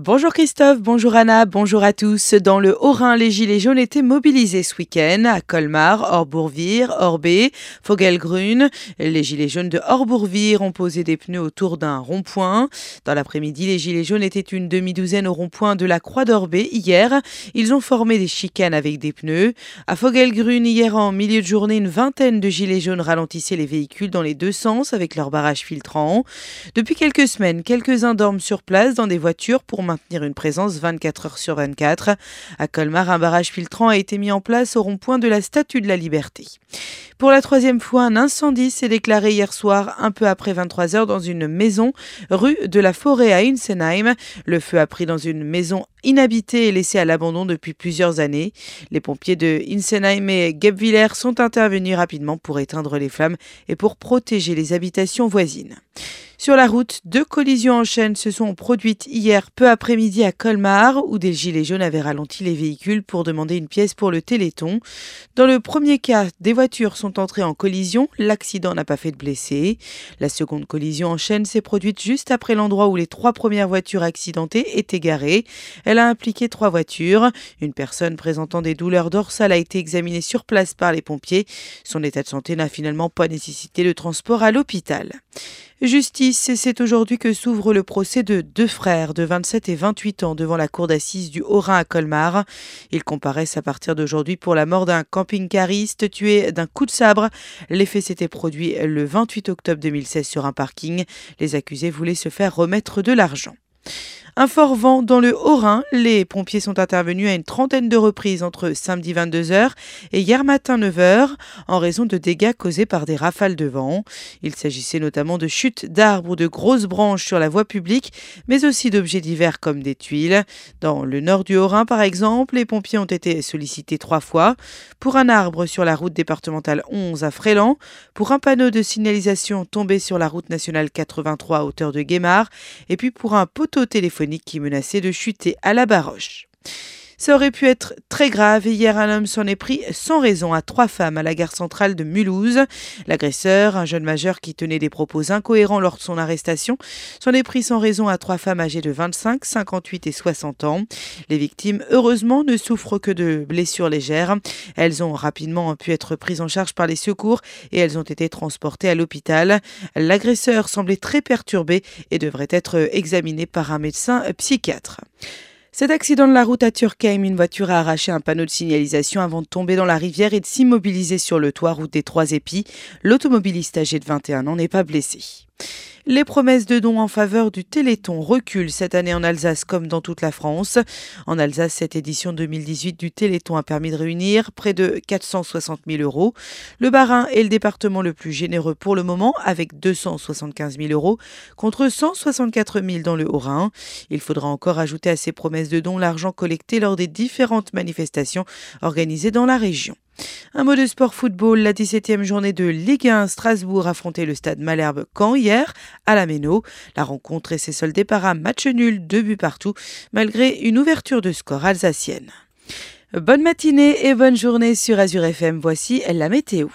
Bonjour Christophe, bonjour Anna, bonjour à tous. Dans le Haut-Rhin, les Gilets jaunes étaient mobilisés ce week-end à Colmar, Orbourvire, Orbé, Fogelgrün. Les Gilets jaunes de Orbourvire ont posé des pneus autour d'un rond-point. Dans l'après-midi, les Gilets jaunes étaient une demi-douzaine au rond-point de la Croix d'Orbé hier. Ils ont formé des chicanes avec des pneus. À Fogelgrün, hier en milieu de journée, une vingtaine de Gilets jaunes ralentissaient les véhicules dans les deux sens avec leurs barrages filtrants. Depuis quelques semaines, quelques-uns dorment sur place dans des voitures pour maintenir une présence 24 heures sur 24. À Colmar, un barrage filtrant a été mis en place au rond-point de la Statue de la Liberté. Pour la troisième fois, un incendie s'est déclaré hier soir, un peu après 23 heures, dans une maison rue de la Forêt à Insenheim. Le feu a pris dans une maison inhabitée et laissée à l'abandon depuis plusieurs années. Les pompiers de Insenheim et Gebwiller sont intervenus rapidement pour éteindre les flammes et pour protéger les habitations voisines. Sur la route, deux collisions en chaîne se sont produites hier peu après-midi à Colmar, où des gilets jaunes avaient ralenti les véhicules pour demander une pièce pour le Téléthon. Dans le premier cas, des voitures sont entrées en collision, l'accident n'a pas fait de blessés. La seconde collision en chaîne s'est produite juste après l'endroit où les trois premières voitures accidentées étaient garées. A impliqué trois voitures. Une personne présentant des douleurs dorsales a été examinée sur place par les pompiers. Son état de santé n'a finalement pas nécessité le transport à l'hôpital. Justice, c'est aujourd'hui que s'ouvre le procès de deux frères de 27 et 28 ans devant la cour d'assises du Haut-Rhin à Colmar. Ils comparaissent à partir d'aujourd'hui pour la mort d'un camping-cariste tué d'un coup de sabre. Les faits s'étaient produits le 28 octobre 2016 sur un parking. Les accusés voulaient se faire remettre de l'argent. Un fort vent dans le Haut-Rhin. Les pompiers sont intervenus à une trentaine de reprises entre samedi 22h et hier matin 9h en raison de dégâts causés par des rafales de vent. Il s'agissait notamment de chutes d'arbres ou de grosses branches sur la voie publique, mais aussi d'objets divers comme des tuiles. Dans le nord du Haut-Rhin, par exemple, les pompiers ont été sollicités trois fois pour un arbre sur la route départementale 11 à Fréland, pour un panneau de signalisation tombé sur la route nationale 83 à hauteur de Guémard, et puis pour un poteau téléphonique qui menaçait de chuter à la baroche. Ça aurait pu être très grave hier un homme s'en est pris sans raison à trois femmes à la gare centrale de Mulhouse. L'agresseur, un jeune majeur qui tenait des propos incohérents lors de son arrestation, s'en est pris sans raison à trois femmes âgées de 25, 58 et 60 ans. Les victimes, heureusement, ne souffrent que de blessures légères. Elles ont rapidement pu être prises en charge par les secours et elles ont été transportées à l'hôpital. L'agresseur semblait très perturbé et devrait être examiné par un médecin psychiatre. Cet accident de la route à Turkheim, une voiture a arraché un panneau de signalisation avant de tomber dans la rivière et de s'immobiliser sur le toit route des Trois Épis. L'automobiliste âgé de 21 ans n'est pas blessé. Les promesses de dons en faveur du Téléthon reculent cette année en Alsace comme dans toute la France. En Alsace, cette édition 2018 du Téléthon a permis de réunir près de 460 000 euros. Le Bas-Rhin est le département le plus généreux pour le moment avec 275 000 euros contre 164 000 dans le Haut-Rhin. Il faudra encore ajouter à ces promesses de dons l'argent collecté lors des différentes manifestations organisées dans la région. Un mot de sport football, la 17e journée de Ligue 1 Strasbourg affrontait le stade Malherbe Caen hier à la Méno. La rencontre s'est soldée par un match nul, deux buts partout, malgré une ouverture de score alsacienne. Bonne matinée et bonne journée sur Azure FM. Voici la météo.